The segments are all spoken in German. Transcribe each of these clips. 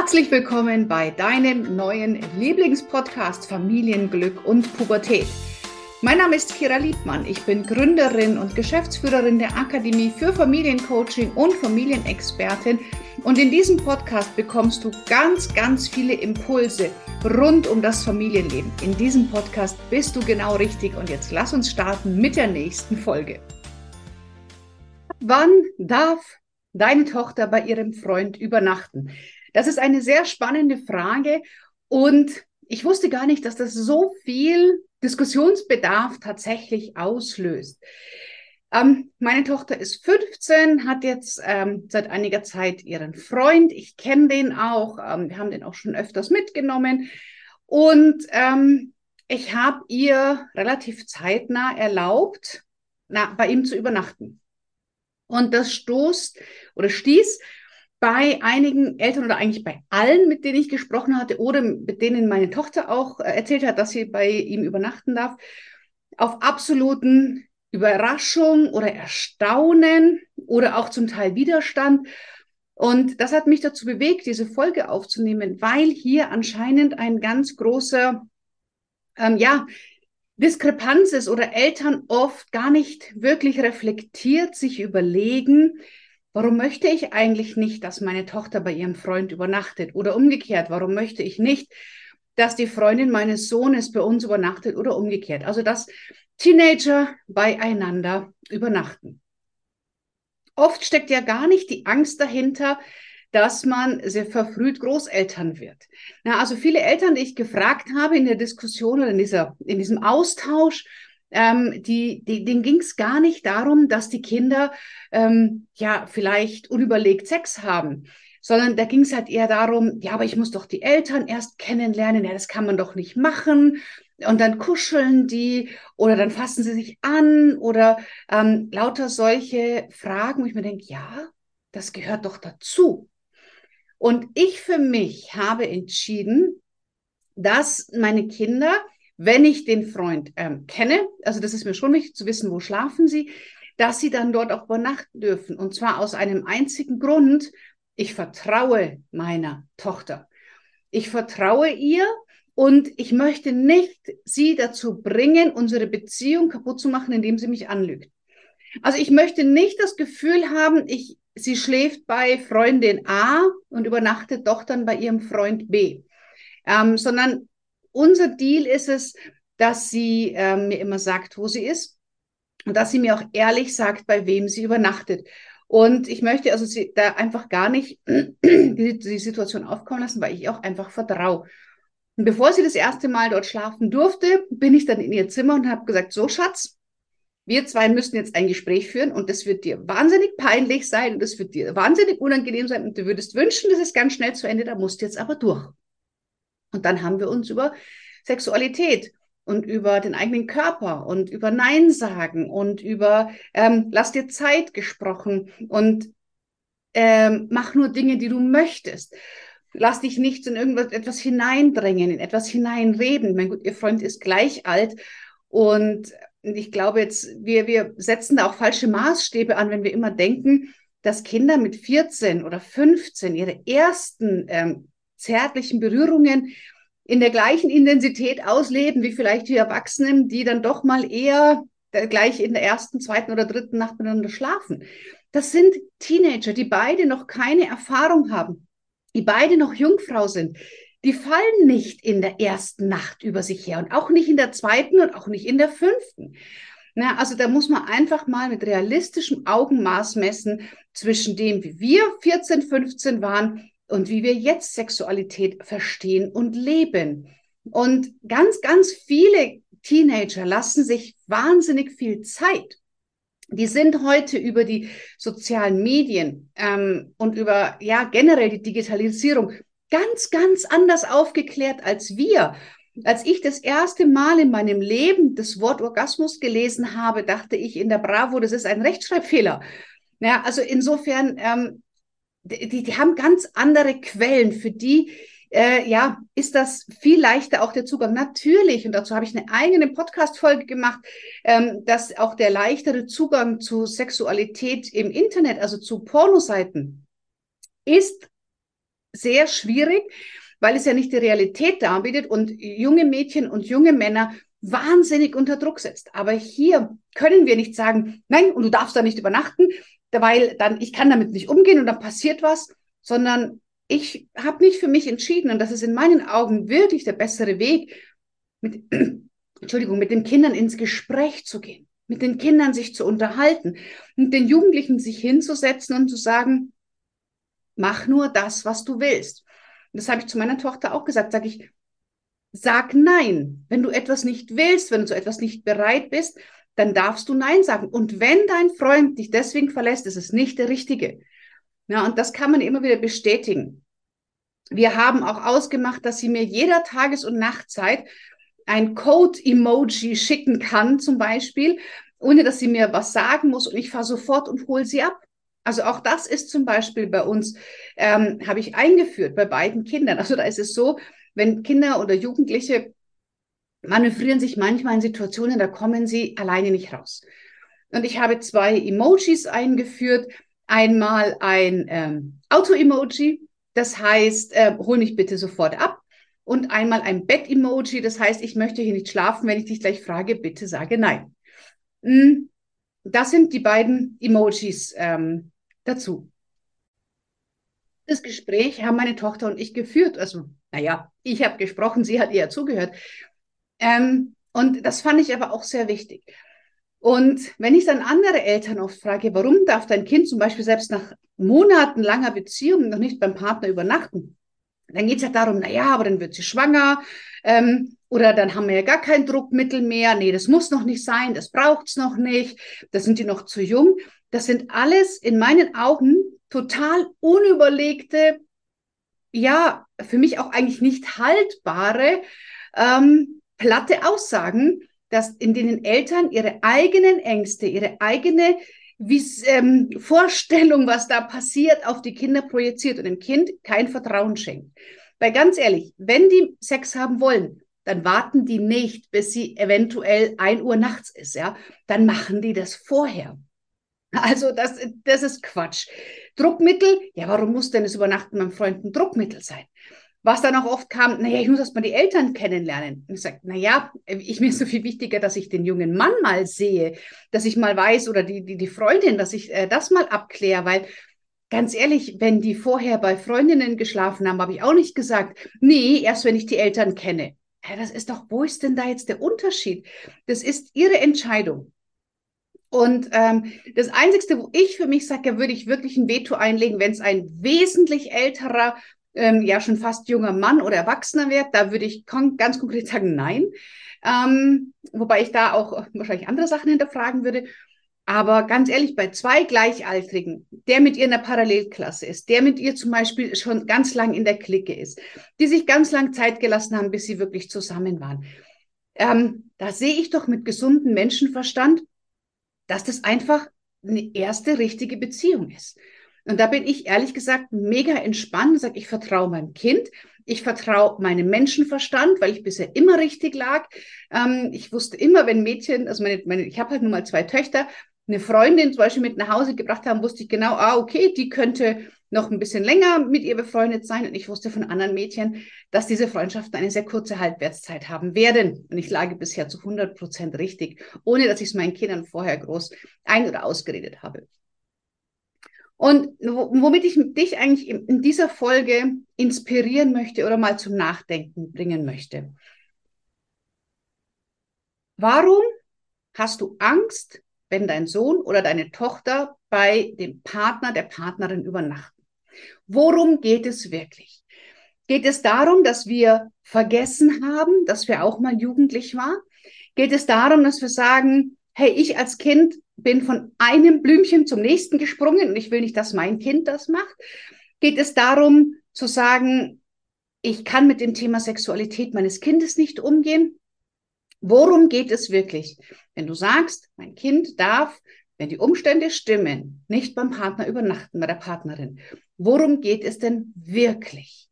Herzlich willkommen bei deinem neuen Lieblingspodcast Familienglück und Pubertät. Mein Name ist Kira Liebmann. Ich bin Gründerin und Geschäftsführerin der Akademie für Familiencoaching und Familienexpertin. Und in diesem Podcast bekommst du ganz, ganz viele Impulse rund um das Familienleben. In diesem Podcast bist du genau richtig. Und jetzt lass uns starten mit der nächsten Folge. Wann darf deine Tochter bei ihrem Freund übernachten? Das ist eine sehr spannende Frage und ich wusste gar nicht, dass das so viel Diskussionsbedarf tatsächlich auslöst. Ähm, meine Tochter ist 15, hat jetzt ähm, seit einiger Zeit ihren Freund. Ich kenne den auch. Ähm, wir haben den auch schon öfters mitgenommen. Und ähm, ich habe ihr relativ zeitnah erlaubt, na, bei ihm zu übernachten. Und das stoßt oder stieß bei einigen Eltern oder eigentlich bei allen, mit denen ich gesprochen hatte oder mit denen meine Tochter auch äh, erzählt hat, dass sie bei ihm übernachten darf, auf absoluten Überraschung oder Erstaunen oder auch zum Teil Widerstand. Und das hat mich dazu bewegt, diese Folge aufzunehmen, weil hier anscheinend ein ganz großer, ähm, ja, Diskrepanz ist oder Eltern oft gar nicht wirklich reflektiert sich überlegen, Warum möchte ich eigentlich nicht, dass meine Tochter bei ihrem Freund übernachtet? Oder umgekehrt, warum möchte ich nicht, dass die Freundin meines Sohnes bei uns übernachtet oder umgekehrt? Also, dass Teenager beieinander übernachten. Oft steckt ja gar nicht die Angst dahinter, dass man sehr verfrüht Großeltern wird. Na, also viele Eltern, die ich gefragt habe in der Diskussion oder in, dieser, in diesem Austausch, ähm, die, die, denen ging es gar nicht darum, dass die Kinder ähm, ja vielleicht unüberlegt Sex haben, sondern da ging es halt eher darum, ja, aber ich muss doch die Eltern erst kennenlernen, ja, das kann man doch nicht machen. Und dann kuscheln die oder dann fassen sie sich an oder ähm, lauter solche Fragen, wo ich mir denke, ja, das gehört doch dazu. Und ich für mich habe entschieden, dass meine Kinder wenn ich den Freund ähm, kenne, also das ist mir schon wichtig zu wissen, wo schlafen sie, dass sie dann dort auch übernachten dürfen. Und zwar aus einem einzigen Grund, ich vertraue meiner Tochter. Ich vertraue ihr und ich möchte nicht sie dazu bringen, unsere Beziehung kaputt zu machen, indem sie mich anlügt. Also ich möchte nicht das Gefühl haben, ich, sie schläft bei Freundin A und übernachtet doch dann bei ihrem Freund B. Ähm, sondern unser Deal ist es, dass sie äh, mir immer sagt, wo sie ist und dass sie mir auch ehrlich sagt, bei wem sie übernachtet. Und ich möchte also sie da einfach gar nicht die, die Situation aufkommen lassen, weil ich auch einfach vertraue. Und bevor sie das erste Mal dort schlafen durfte, bin ich dann in ihr Zimmer und habe gesagt, so Schatz, wir zwei müssen jetzt ein Gespräch führen und das wird dir wahnsinnig peinlich sein und das wird dir wahnsinnig unangenehm sein und du würdest wünschen, das ist ganz schnell zu Ende, da musst du jetzt aber durch. Und dann haben wir uns über Sexualität und über den eigenen Körper und über Nein sagen und über ähm, lass dir Zeit gesprochen und ähm, mach nur Dinge, die du möchtest. Lass dich nicht in irgendwas etwas hineindrängen, in etwas hineinreden. Mein gut, ihr Freund ist gleich alt und ich glaube jetzt, wir, wir setzen da auch falsche Maßstäbe an, wenn wir immer denken, dass Kinder mit 14 oder 15 ihre ersten ähm, zärtlichen Berührungen in der gleichen Intensität ausleben wie vielleicht die Erwachsenen, die dann doch mal eher gleich in der ersten, zweiten oder dritten Nacht miteinander schlafen. Das sind Teenager, die beide noch keine Erfahrung haben, die beide noch Jungfrau sind. Die fallen nicht in der ersten Nacht über sich her und auch nicht in der zweiten und auch nicht in der fünften. Na, also da muss man einfach mal mit realistischem Augenmaß messen zwischen dem, wie wir 14, 15 waren und wie wir jetzt Sexualität verstehen und leben. Und ganz, ganz viele Teenager lassen sich wahnsinnig viel Zeit. Die sind heute über die sozialen Medien ähm, und über ja generell die Digitalisierung ganz, ganz anders aufgeklärt als wir. Als ich das erste Mal in meinem Leben das Wort Orgasmus gelesen habe, dachte ich in der Bravo, das ist ein Rechtschreibfehler. Ja, also insofern ähm, die, die haben ganz andere Quellen. Für die äh, ja, ist das viel leichter auch der Zugang. Natürlich, und dazu habe ich eine eigene Podcast-Folge gemacht, ähm, dass auch der leichtere Zugang zu Sexualität im Internet, also zu Pornoseiten, ist sehr schwierig, weil es ja nicht die Realität darbietet und junge Mädchen und junge Männer wahnsinnig unter Druck setzt. Aber hier können wir nicht sagen, nein, und du darfst da nicht übernachten, weil dann ich kann damit nicht umgehen und dann passiert was, sondern ich habe nicht für mich entschieden und das ist in meinen Augen wirklich der bessere Weg, mit, Entschuldigung, mit den Kindern ins Gespräch zu gehen, mit den Kindern sich zu unterhalten, mit den Jugendlichen sich hinzusetzen und zu sagen, mach nur das, was du willst. Und das habe ich zu meiner Tochter auch gesagt, sage ich, sag nein. Wenn du etwas nicht willst, wenn du zu etwas nicht bereit bist, dann darfst du nein sagen. Und wenn dein Freund dich deswegen verlässt, ist es nicht der richtige. Ja, und das kann man immer wieder bestätigen. Wir haben auch ausgemacht, dass sie mir jeder Tages- und Nachtzeit ein Code-Emoji schicken kann, zum Beispiel, ohne dass sie mir was sagen muss und ich fahre sofort und hole sie ab. Also auch das ist zum Beispiel bei uns, ähm, habe ich eingeführt bei beiden Kindern. Also da ist es so, wenn Kinder oder Jugendliche manövrieren sich manchmal in Situationen, da kommen sie alleine nicht raus. Und ich habe zwei Emojis eingeführt. Einmal ein ähm, Auto-Emoji, das heißt, äh, hol mich bitte sofort ab. Und einmal ein Bett-Emoji, das heißt, ich möchte hier nicht schlafen. Wenn ich dich gleich frage, bitte sage nein. Mm, das sind die beiden Emojis ähm, dazu. Das Gespräch haben meine Tochter und ich geführt. Also, naja, ich habe gesprochen, sie hat eher zugehört. Ähm, und das fand ich aber auch sehr wichtig. Und wenn ich dann andere Eltern oft frage, warum darf dein Kind zum Beispiel selbst nach monatelanger Beziehung noch nicht beim Partner übernachten, dann geht es ja darum, naja, aber dann wird sie schwanger ähm, oder dann haben wir ja gar kein Druckmittel mehr. Nee, das muss noch nicht sein, das braucht es noch nicht, da sind die noch zu jung. Das sind alles in meinen Augen total unüberlegte, ja, für mich auch eigentlich nicht haltbare, ähm, platte Aussagen, dass in denen Eltern ihre eigenen Ängste, ihre eigene wie, ähm, Vorstellung, was da passiert, auf die Kinder projiziert und dem Kind kein Vertrauen schenkt. Weil ganz ehrlich, wenn die Sex haben wollen, dann warten die nicht, bis sie eventuell ein Uhr nachts ist, ja. Dann machen die das vorher. Also das, das ist Quatsch. Druckmittel, ja, warum muss denn das Übernachten beim Freund ein Druckmittel sein? Was dann auch oft kam, naja, ich muss erst mal die Eltern kennenlernen. Und ich sage, naja, ich mir ist so viel wichtiger, dass ich den jungen Mann mal sehe, dass ich mal weiß oder die, die, die Freundin, dass ich äh, das mal abkläre, weil ganz ehrlich, wenn die vorher bei Freundinnen geschlafen haben, habe ich auch nicht gesagt, nee, erst wenn ich die Eltern kenne. Ja, das ist doch, wo ist denn da jetzt der Unterschied? Das ist ihre Entscheidung. Und ähm, das Einzige, wo ich für mich sage, würde ich wirklich ein Veto einlegen, wenn es ein wesentlich älterer, ähm, ja schon fast junger Mann oder Erwachsener wird, da würde ich ganz konkret sagen, nein. Ähm, wobei ich da auch wahrscheinlich andere Sachen hinterfragen würde. Aber ganz ehrlich, bei zwei Gleichaltrigen, der mit ihr in der Parallelklasse ist, der mit ihr zum Beispiel schon ganz lang in der Clique ist, die sich ganz lang Zeit gelassen haben, bis sie wirklich zusammen waren, ähm, da sehe ich doch mit gesundem Menschenverstand, dass das einfach eine erste richtige Beziehung ist. Und da bin ich ehrlich gesagt mega entspannt und sage, ich vertraue meinem Kind, ich vertraue meinem Menschenverstand, weil ich bisher immer richtig lag. Ähm, ich wusste immer, wenn Mädchen, also meine, meine ich habe halt nur mal zwei Töchter, eine Freundin zum Beispiel mit nach Hause gebracht haben, wusste ich genau, ah, okay, die könnte noch ein bisschen länger mit ihr befreundet sein. Und ich wusste von anderen Mädchen, dass diese Freundschaften eine sehr kurze Halbwertszeit haben werden. Und ich lag bisher zu 100 Prozent richtig, ohne dass ich es meinen Kindern vorher groß ein- oder ausgeredet habe. Und womit ich dich eigentlich in dieser Folge inspirieren möchte oder mal zum Nachdenken bringen möchte. Warum hast du Angst, wenn dein Sohn oder deine Tochter bei dem Partner, der Partnerin übernachten? Worum geht es wirklich? Geht es darum, dass wir vergessen haben, dass wir auch mal jugendlich waren? Geht es darum, dass wir sagen, hey, ich als Kind bin von einem Blümchen zum nächsten gesprungen und ich will nicht, dass mein Kind das macht? Geht es darum zu sagen, ich kann mit dem Thema Sexualität meines Kindes nicht umgehen? Worum geht es wirklich? Wenn du sagst, mein Kind darf, wenn die Umstände stimmen, nicht beim Partner übernachten, bei der Partnerin. Worum geht es denn wirklich?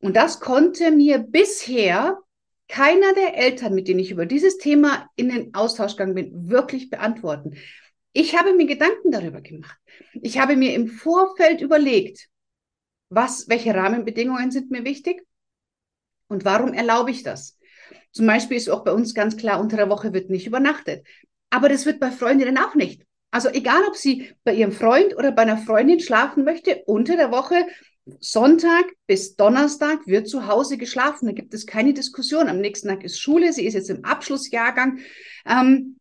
Und das konnte mir bisher keiner der Eltern, mit denen ich über dieses Thema in den Austausch gegangen bin, wirklich beantworten. Ich habe mir Gedanken darüber gemacht. Ich habe mir im Vorfeld überlegt, was, welche Rahmenbedingungen sind mir wichtig und warum erlaube ich das? Zum Beispiel ist auch bei uns ganz klar, unter der Woche wird nicht übernachtet. Aber das wird bei Freundinnen auch nicht. Also egal, ob sie bei ihrem Freund oder bei einer Freundin schlafen möchte, unter der Woche, Sonntag bis Donnerstag wird zu Hause geschlafen. Da gibt es keine Diskussion. Am nächsten Tag ist Schule. Sie ist jetzt im Abschlussjahrgang. Ähm,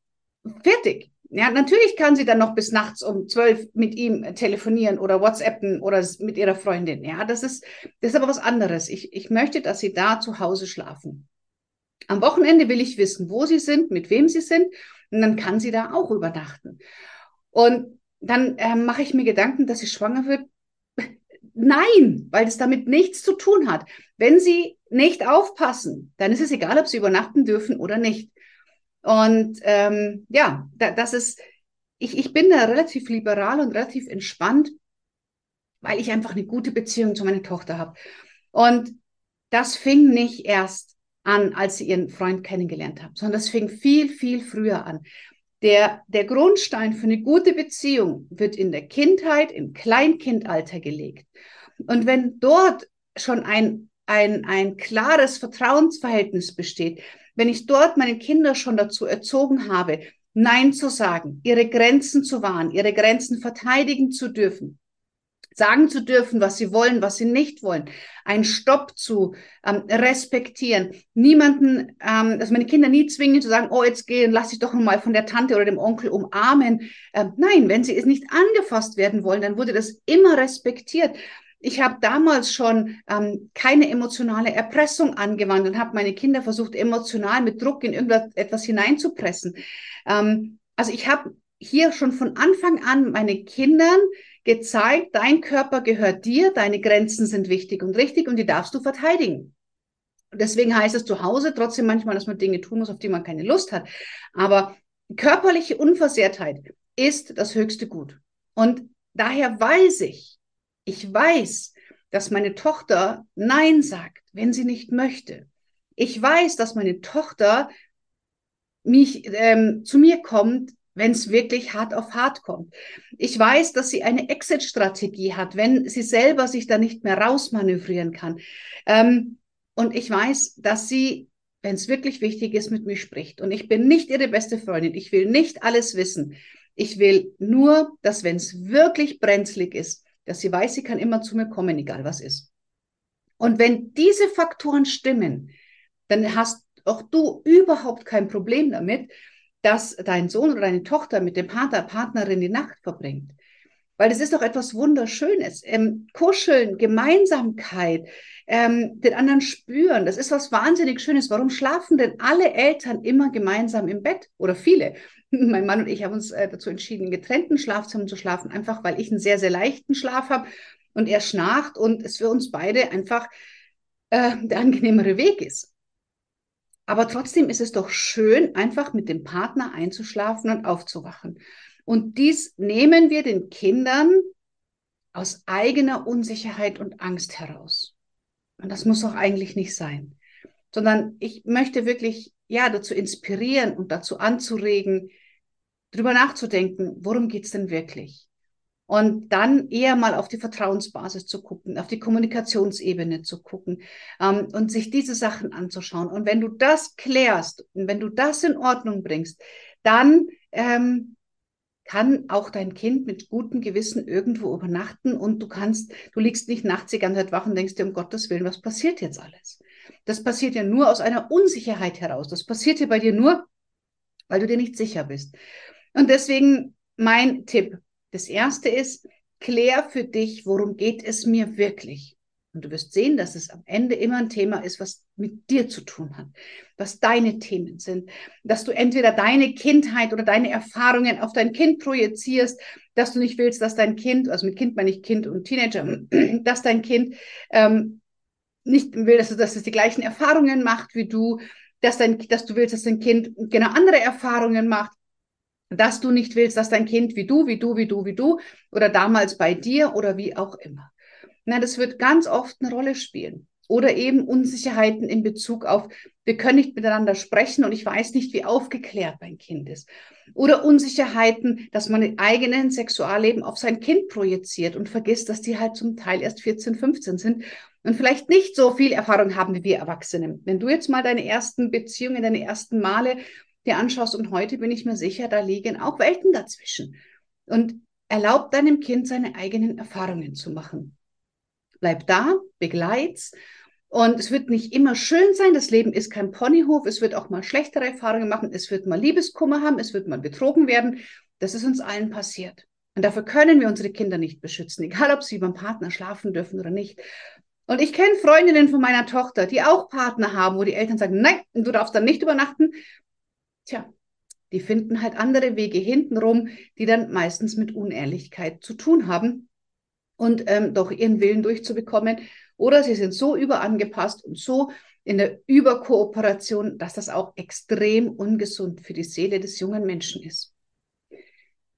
fertig. Ja, natürlich kann sie dann noch bis nachts um zwölf mit ihm telefonieren oder WhatsAppen oder mit ihrer Freundin. Ja, das ist, das ist aber was anderes. Ich, ich möchte, dass sie da zu Hause schlafen. Am Wochenende will ich wissen, wo sie sind, mit wem sie sind. Und dann kann sie da auch übernachten. Und dann äh, mache ich mir Gedanken, dass sie schwanger wird. Nein, weil es damit nichts zu tun hat. Wenn sie nicht aufpassen, dann ist es egal, ob sie übernachten dürfen oder nicht. Und ähm, ja, da, das ist, ich, ich bin da relativ liberal und relativ entspannt, weil ich einfach eine gute Beziehung zu meiner Tochter habe. Und das fing nicht erst an, als sie ihren Freund kennengelernt hat, sondern das fing viel, viel früher an. Der, der Grundstein für eine gute Beziehung wird in der Kindheit, im Kleinkindalter gelegt. Und wenn dort schon ein, ein, ein klares Vertrauensverhältnis besteht, wenn ich dort meine Kinder schon dazu erzogen habe, Nein zu sagen, ihre Grenzen zu wahren, ihre Grenzen verteidigen zu dürfen, sagen zu dürfen, was sie wollen, was sie nicht wollen, einen Stopp zu ähm, respektieren, niemanden, ähm, dass meine Kinder nie zwingen zu sagen, oh, jetzt geh und lass dich doch mal von der Tante oder dem Onkel umarmen. Ähm, nein, wenn sie es nicht angefasst werden wollen, dann wurde das immer respektiert. Ich habe damals schon ähm, keine emotionale Erpressung angewandt und habe meine Kinder versucht, emotional mit Druck in irgendetwas hineinzupressen. Ähm, also ich habe hier schon von Anfang an meine Kindern gezeigt, dein Körper gehört dir, deine Grenzen sind wichtig und richtig und die darfst du verteidigen. Deswegen heißt es zu Hause trotzdem manchmal, dass man Dinge tun muss, auf die man keine Lust hat. Aber körperliche Unversehrtheit ist das höchste Gut. Und daher weiß ich, ich weiß, dass meine Tochter Nein sagt, wenn sie nicht möchte. Ich weiß, dass meine Tochter mich ähm, zu mir kommt, wenn es wirklich hart auf hart kommt. Ich weiß, dass sie eine Exit-Strategie hat, wenn sie selber sich da nicht mehr rausmanövrieren kann. Ähm, und ich weiß, dass sie, wenn es wirklich wichtig ist, mit mir spricht. Und ich bin nicht ihre beste Freundin. Ich will nicht alles wissen. Ich will nur, dass wenn es wirklich brenzlig ist, dass sie weiß, sie kann immer zu mir kommen, egal was ist. Und wenn diese Faktoren stimmen, dann hast auch du überhaupt kein Problem damit, dass dein Sohn oder deine Tochter mit dem Partner, Partnerin die Nacht verbringt. Weil es ist doch etwas Wunderschönes. Ähm, Kuscheln, Gemeinsamkeit, ähm, den anderen spüren, das ist was wahnsinnig Schönes. Warum schlafen denn alle Eltern immer gemeinsam im Bett? Oder viele? mein Mann und ich haben uns äh, dazu entschieden, in getrennten Schlafzimmern zu schlafen, einfach weil ich einen sehr, sehr leichten Schlaf habe und er schnarcht und es für uns beide einfach äh, der angenehmere Weg ist. Aber trotzdem ist es doch schön, einfach mit dem Partner einzuschlafen und aufzuwachen. Und dies nehmen wir den Kindern aus eigener Unsicherheit und Angst heraus. Und das muss doch eigentlich nicht sein. Sondern ich möchte wirklich, ja, dazu inspirieren und dazu anzuregen, drüber nachzudenken, worum geht's denn wirklich? Und dann eher mal auf die Vertrauensbasis zu gucken, auf die Kommunikationsebene zu gucken ähm, und sich diese Sachen anzuschauen. Und wenn du das klärst und wenn du das in Ordnung bringst, dann ähm, kann auch dein Kind mit gutem Gewissen irgendwo übernachten und du kannst, du liegst nicht nachts die ganze Zeit wach und denkst dir, um Gottes Willen, was passiert jetzt alles? Das passiert ja nur aus einer Unsicherheit heraus. Das passiert ja bei dir nur, weil du dir nicht sicher bist. Und deswegen mein Tipp. Das erste ist, klär für dich, worum geht es mir wirklich. Und du wirst sehen, dass es am Ende immer ein Thema ist, was mit dir zu tun hat, was deine Themen sind, dass du entweder deine Kindheit oder deine Erfahrungen auf dein Kind projizierst, dass du nicht willst, dass dein Kind, also mit Kind meine ich Kind und Teenager, dass dein Kind ähm, nicht will, dass, dass es die gleichen Erfahrungen macht wie du, dass, dein, dass du willst, dass dein Kind genau andere Erfahrungen macht, dass du nicht willst, dass dein Kind wie du, wie du, wie du, wie du oder damals bei dir oder wie auch immer. Na, das wird ganz oft eine Rolle spielen. oder eben Unsicherheiten in Bezug auf, wir können nicht miteinander sprechen und ich weiß nicht, wie aufgeklärt mein Kind ist. Oder Unsicherheiten, dass man den eigenen Sexualleben auf sein Kind projiziert und vergisst, dass die halt zum Teil erst 14, 15 sind und vielleicht nicht so viel Erfahrung haben wie wir Erwachsene. Wenn du jetzt mal deine ersten Beziehungen, deine ersten Male dir anschaust und heute bin ich mir sicher, da liegen auch Welten dazwischen. Und erlaub deinem Kind seine eigenen Erfahrungen zu machen. Bleib da, begleit's. Und es wird nicht immer schön sein. Das Leben ist kein Ponyhof. Es wird auch mal schlechtere Erfahrungen machen. Es wird mal Liebeskummer haben. Es wird mal betrogen werden. Das ist uns allen passiert. Und dafür können wir unsere Kinder nicht beschützen, egal ob sie beim Partner schlafen dürfen oder nicht. Und ich kenne Freundinnen von meiner Tochter, die auch Partner haben, wo die Eltern sagen, nein, du darfst dann nicht übernachten. Tja, die finden halt andere Wege hintenrum, die dann meistens mit Unehrlichkeit zu tun haben und ähm, doch ihren Willen durchzubekommen. Oder sie sind so überangepasst und so in der Überkooperation, dass das auch extrem ungesund für die Seele des jungen Menschen ist.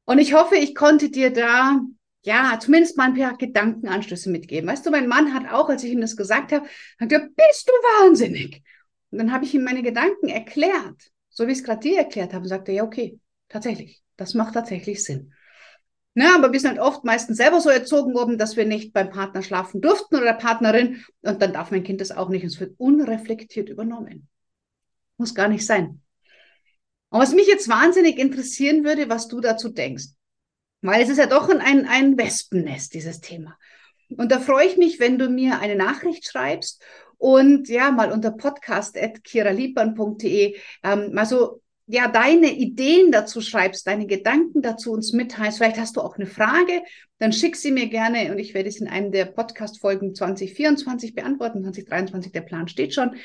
Und ich hoffe, ich konnte dir da ja, zumindest mal ein paar Gedankenanschlüsse mitgeben. Weißt du, mein Mann hat auch, als ich ihm das gesagt habe, hat gesagt, bist du wahnsinnig? Und dann habe ich ihm meine Gedanken erklärt, so wie ich es gerade dir erklärt habe, und sagte, ja, okay, tatsächlich, das macht tatsächlich Sinn. Na, aber wir sind halt oft meistens selber so erzogen worden, dass wir nicht beim Partner schlafen durften oder der Partnerin und dann darf mein Kind das auch nicht. Es wird unreflektiert übernommen. Muss gar nicht sein. Und was mich jetzt wahnsinnig interessieren würde, was du dazu denkst. Weil es ist ja doch ein, ein Wespennest, dieses Thema. Und da freue ich mich, wenn du mir eine Nachricht schreibst und ja, mal unter podcast.kiraliebern.de ähm, mal so ja, deine Ideen dazu schreibst, deine Gedanken dazu uns mitteilst. Vielleicht hast du auch eine Frage, dann schick sie mir gerne und ich werde es in einem der Podcast-Folgen 2024 beantworten. 2023, der Plan steht schon.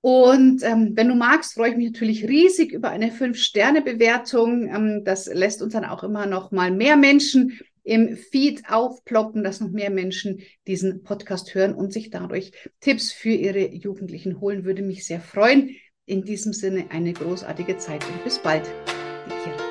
Und ähm, wenn du magst, freue ich mich natürlich riesig über eine Fünf-Sterne-Bewertung. Ähm, das lässt uns dann auch immer noch mal mehr Menschen im Feed aufploppen, dass noch mehr Menschen diesen Podcast hören und sich dadurch Tipps für ihre Jugendlichen holen. Würde mich sehr freuen. In diesem Sinne eine großartige Zeit und bis bald. Die Kira.